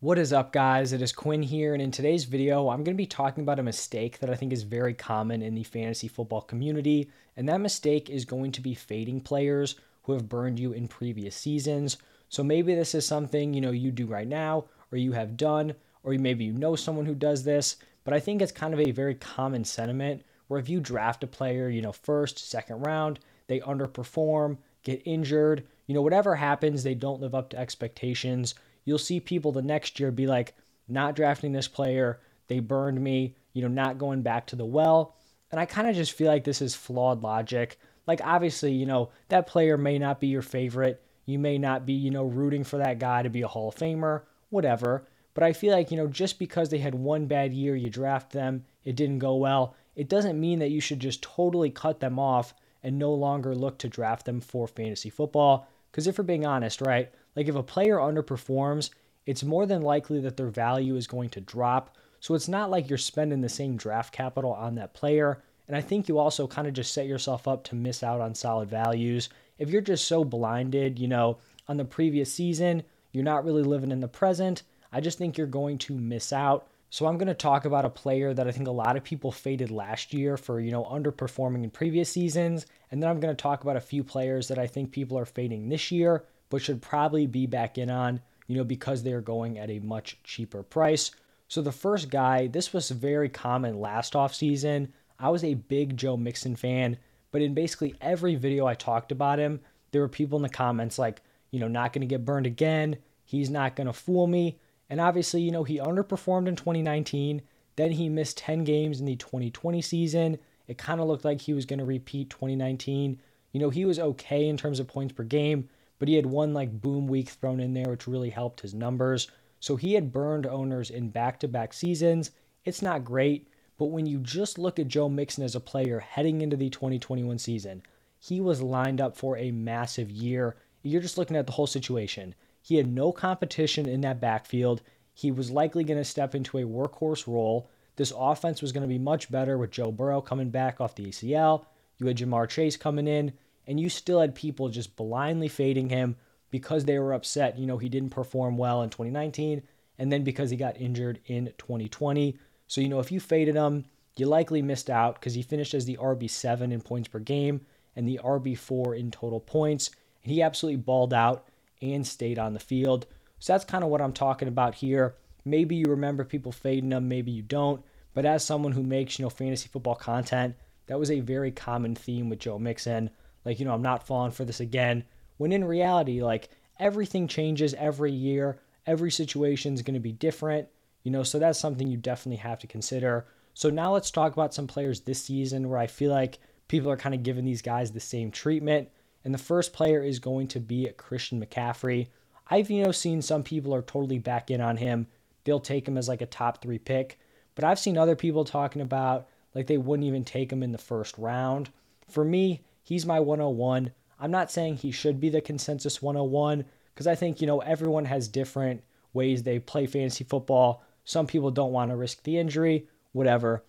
What is up, guys? It is Quinn here, and in today's video, I'm going to be talking about a mistake that I think is very common in the fantasy football community, and that mistake is going to be fading players who have burned you in previous seasons. So maybe this is something you know you do right now, or you have done, or maybe you know someone who does this. But I think it's kind of a very common sentiment where if you draft a player, you know, first, second round, they underperform, get injured, you know, whatever happens, they don't live up to expectations you'll see people the next year be like, not drafting this player. They burned me, you know, not going back to the well. And I kind of just feel like this is flawed logic. Like, obviously, you know, that player may not be your favorite. You may not be, you know, rooting for that guy to be a Hall of Famer, whatever. But I feel like, you know, just because they had one bad year, you draft them, it didn't go well, it doesn't mean that you should just totally cut them off and no longer look to draft them for fantasy football. Because if we're being honest, right, like if a player underperforms, it's more than likely that their value is going to drop. So it's not like you're spending the same draft capital on that player. And I think you also kind of just set yourself up to miss out on solid values. If you're just so blinded, you know, on the previous season, you're not really living in the present. I just think you're going to miss out. So I'm going to talk about a player that I think a lot of people faded last year for, you know, underperforming in previous seasons, and then I'm going to talk about a few players that I think people are fading this year but should probably be back in on, you know, because they are going at a much cheaper price. So the first guy, this was very common last off season. I was a big Joe Mixon fan, but in basically every video I talked about him, there were people in the comments like, you know, not going to get burned again. He's not going to fool me. And obviously, you know, he underperformed in 2019. Then he missed 10 games in the 2020 season. It kind of looked like he was going to repeat 2019. You know, he was okay in terms of points per game, but he had one like boom week thrown in there, which really helped his numbers. So he had burned owners in back to back seasons. It's not great, but when you just look at Joe Mixon as a player heading into the 2021 season, he was lined up for a massive year. You're just looking at the whole situation. He had no competition in that backfield. He was likely going to step into a workhorse role. This offense was going to be much better with Joe Burrow coming back off the ACL. You had Ja'Marr Chase coming in and you still had people just blindly fading him because they were upset. You know, he didn't perform well in 2019 and then because he got injured in 2020. So, you know, if you faded him, you likely missed out because he finished as the RB7 in points per game and the RB4 in total points. And he absolutely balled out and stayed on the field. So that's kind of what I'm talking about here. Maybe you remember people fading him, maybe you don't. But as someone who makes, you know, fantasy football content, that was a very common theme with Joe Mixon like, you know, I'm not falling for this again. When in reality, like everything changes every year. Every situation is going to be different, you know, so that's something you definitely have to consider. So now let's talk about some players this season where I feel like people are kind of giving these guys the same treatment. And the first player is going to be Christian McCaffrey. I've, you know, seen some people are totally back in on him. They'll take him as like a top three pick. But I've seen other people talking about like they wouldn't even take him in the first round. For me, He's my 101. I'm not saying he should be the consensus 101 because I think, you know, everyone has different ways they play fantasy football. Some people don't want to risk the injury, whatever.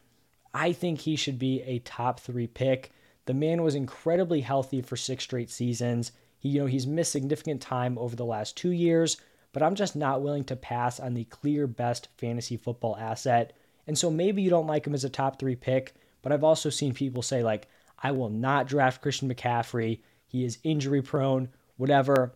I think he should be a top three pick. The man was incredibly healthy for six straight seasons. He, you know, he's missed significant time over the last two years, but I'm just not willing to pass on the clear best fantasy football asset. And so maybe you don't like him as a top three pick, but I've also seen people say, like, I will not draft Christian McCaffrey. He is injury prone, whatever.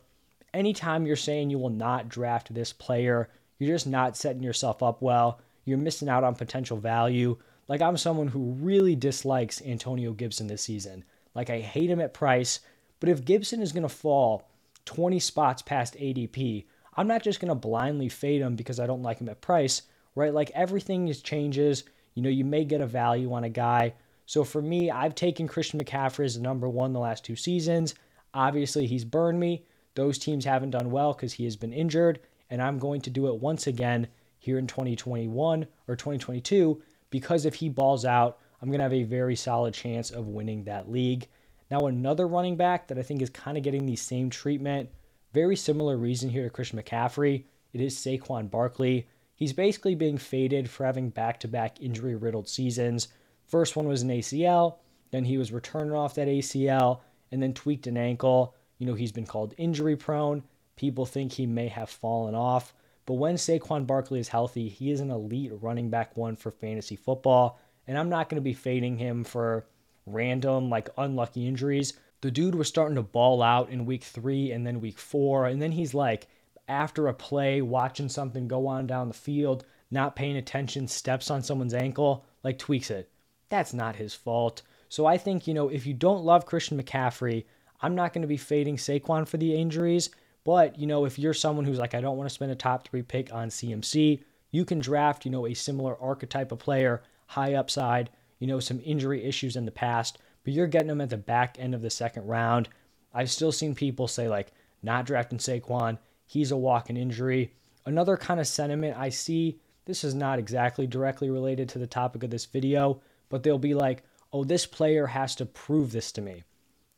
Anytime you're saying you will not draft this player, you're just not setting yourself up well. You're missing out on potential value. Like, I'm someone who really dislikes Antonio Gibson this season. Like, I hate him at price, but if Gibson is going to fall 20 spots past ADP, I'm not just going to blindly fade him because I don't like him at price, right? Like, everything is changes. You know, you may get a value on a guy so for me, I've taken Christian McCaffrey as the number one the last two seasons. Obviously, he's burned me. Those teams haven't done well because he has been injured, and I'm going to do it once again here in 2021 or 2022 because if he balls out, I'm going to have a very solid chance of winning that league. Now, another running back that I think is kind of getting the same treatment, very similar reason here to Christian McCaffrey, it is Saquon Barkley. He's basically being faded for having back to back injury riddled seasons. First one was an ACL, then he was returning off that ACL, and then tweaked an ankle. You know, he's been called injury prone. People think he may have fallen off. But when Saquon Barkley is healthy, he is an elite running back one for fantasy football. And I'm not going to be fading him for random, like unlucky injuries. The dude was starting to ball out in week three and then week four. And then he's like, after a play, watching something go on down the field, not paying attention, steps on someone's ankle, like tweaks it. That's not his fault. So I think, you know, if you don't love Christian McCaffrey, I'm not going to be fading Saquon for the injuries. But, you know, if you're someone who's like, I don't want to spend a top three pick on CMC, you can draft, you know, a similar archetype of player, high upside, you know, some injury issues in the past, but you're getting them at the back end of the second round. I've still seen people say, like, not drafting Saquon, he's a walk-in injury. Another kind of sentiment I see, this is not exactly directly related to the topic of this video, but they'll be like, oh, this player has to prove this to me.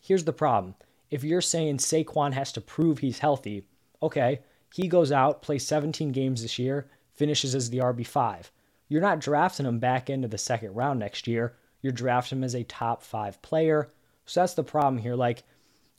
Here's the problem. If you're saying Saquon has to prove he's healthy, okay, he goes out, plays 17 games this year, finishes as the RB5. You're not drafting him back into the second round next year. You're drafting him as a top five player. So that's the problem here. Like,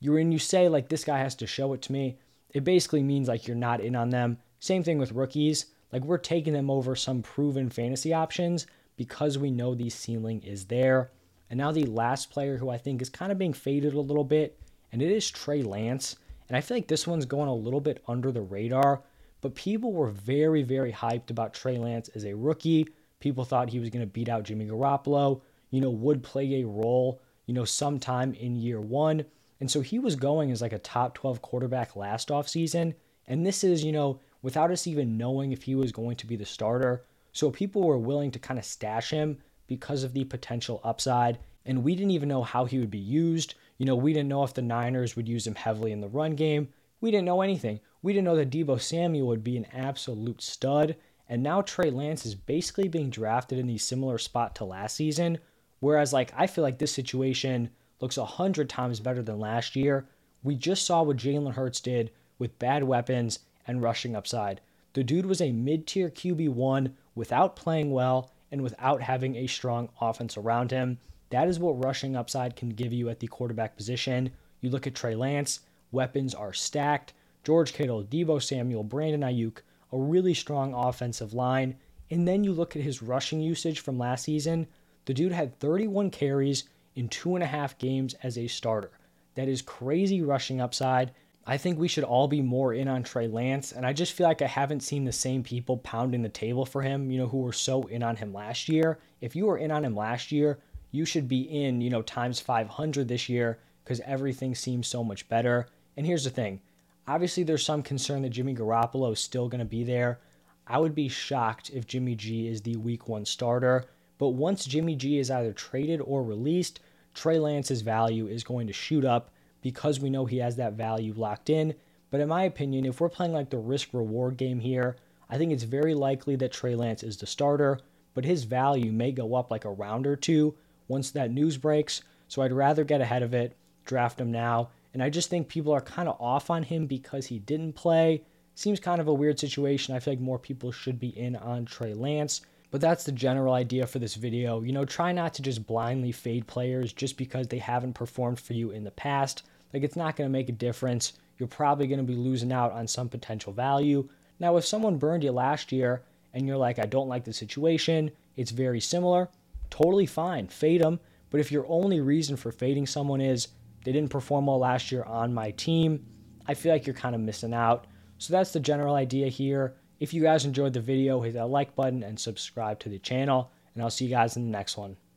you're when you say like this guy has to show it to me, it basically means like you're not in on them. Same thing with rookies. Like we're taking them over some proven fantasy options because we know the ceiling is there. And now the last player who I think is kind of being faded a little bit, and it is Trey Lance. And I feel like this one's going a little bit under the radar, but people were very, very hyped about Trey Lance as a rookie. People thought he was going to beat out Jimmy Garoppolo, you know, would play a role, you know, sometime in year one. And so he was going as like a top 12 quarterback last offseason. And this is, you know, without us even knowing if he was going to be the starter. So people were willing to kind of stash him because of the potential upside. And we didn't even know how he would be used. You know, we didn't know if the Niners would use him heavily in the run game. We didn't know anything. We didn't know that Deebo Samuel would be an absolute stud. And now Trey Lance is basically being drafted in the similar spot to last season. Whereas, like, I feel like this situation looks a hundred times better than last year. We just saw what Jalen Hurts did with bad weapons and rushing upside. The dude was a mid tier QB1 without playing well and without having a strong offense around him. That is what rushing upside can give you at the quarterback position. You look at Trey Lance, weapons are stacked. George Kittle, Deebo Samuel, Brandon Aiyuk, a really strong offensive line. And then you look at his rushing usage from last season. The dude had 31 carries in two and a half games as a starter. That is crazy rushing upside. I think we should all be more in on Trey Lance. And I just feel like I haven't seen the same people pounding the table for him, you know, who were so in on him last year. If you were in on him last year, you should be in, you know, times 500 this year because everything seems so much better. And here's the thing obviously, there's some concern that Jimmy Garoppolo is still going to be there. I would be shocked if Jimmy G is the week one starter. But once Jimmy G is either traded or released, Trey Lance's value is going to shoot up because we know he has that value locked in. But in my opinion, if we're playing like the risk reward game here, I think it's very likely that Trey Lance is the starter, but his value may go up like a round or two once that news breaks. So I'd rather get ahead of it, draft him now. And I just think people are kind of off on him because he didn't play. Seems kind of a weird situation. I feel like more people should be in on Trey Lance. But that's the general idea for this video. You know, try not to just blindly fade players just because they haven't performed for you in the past. Like it's not going to make a difference. You're probably going to be losing out on some potential value. Now, if someone burned you last year and you're like, I don't like the situation, it's very similar, totally fine. Fade them. But if your only reason for fading someone is they didn't perform well last year on my team, I feel like you're kind of missing out. So that's the general idea here. If you guys enjoyed the video, hit that like button and subscribe to the channel, and I'll see you guys in the next one.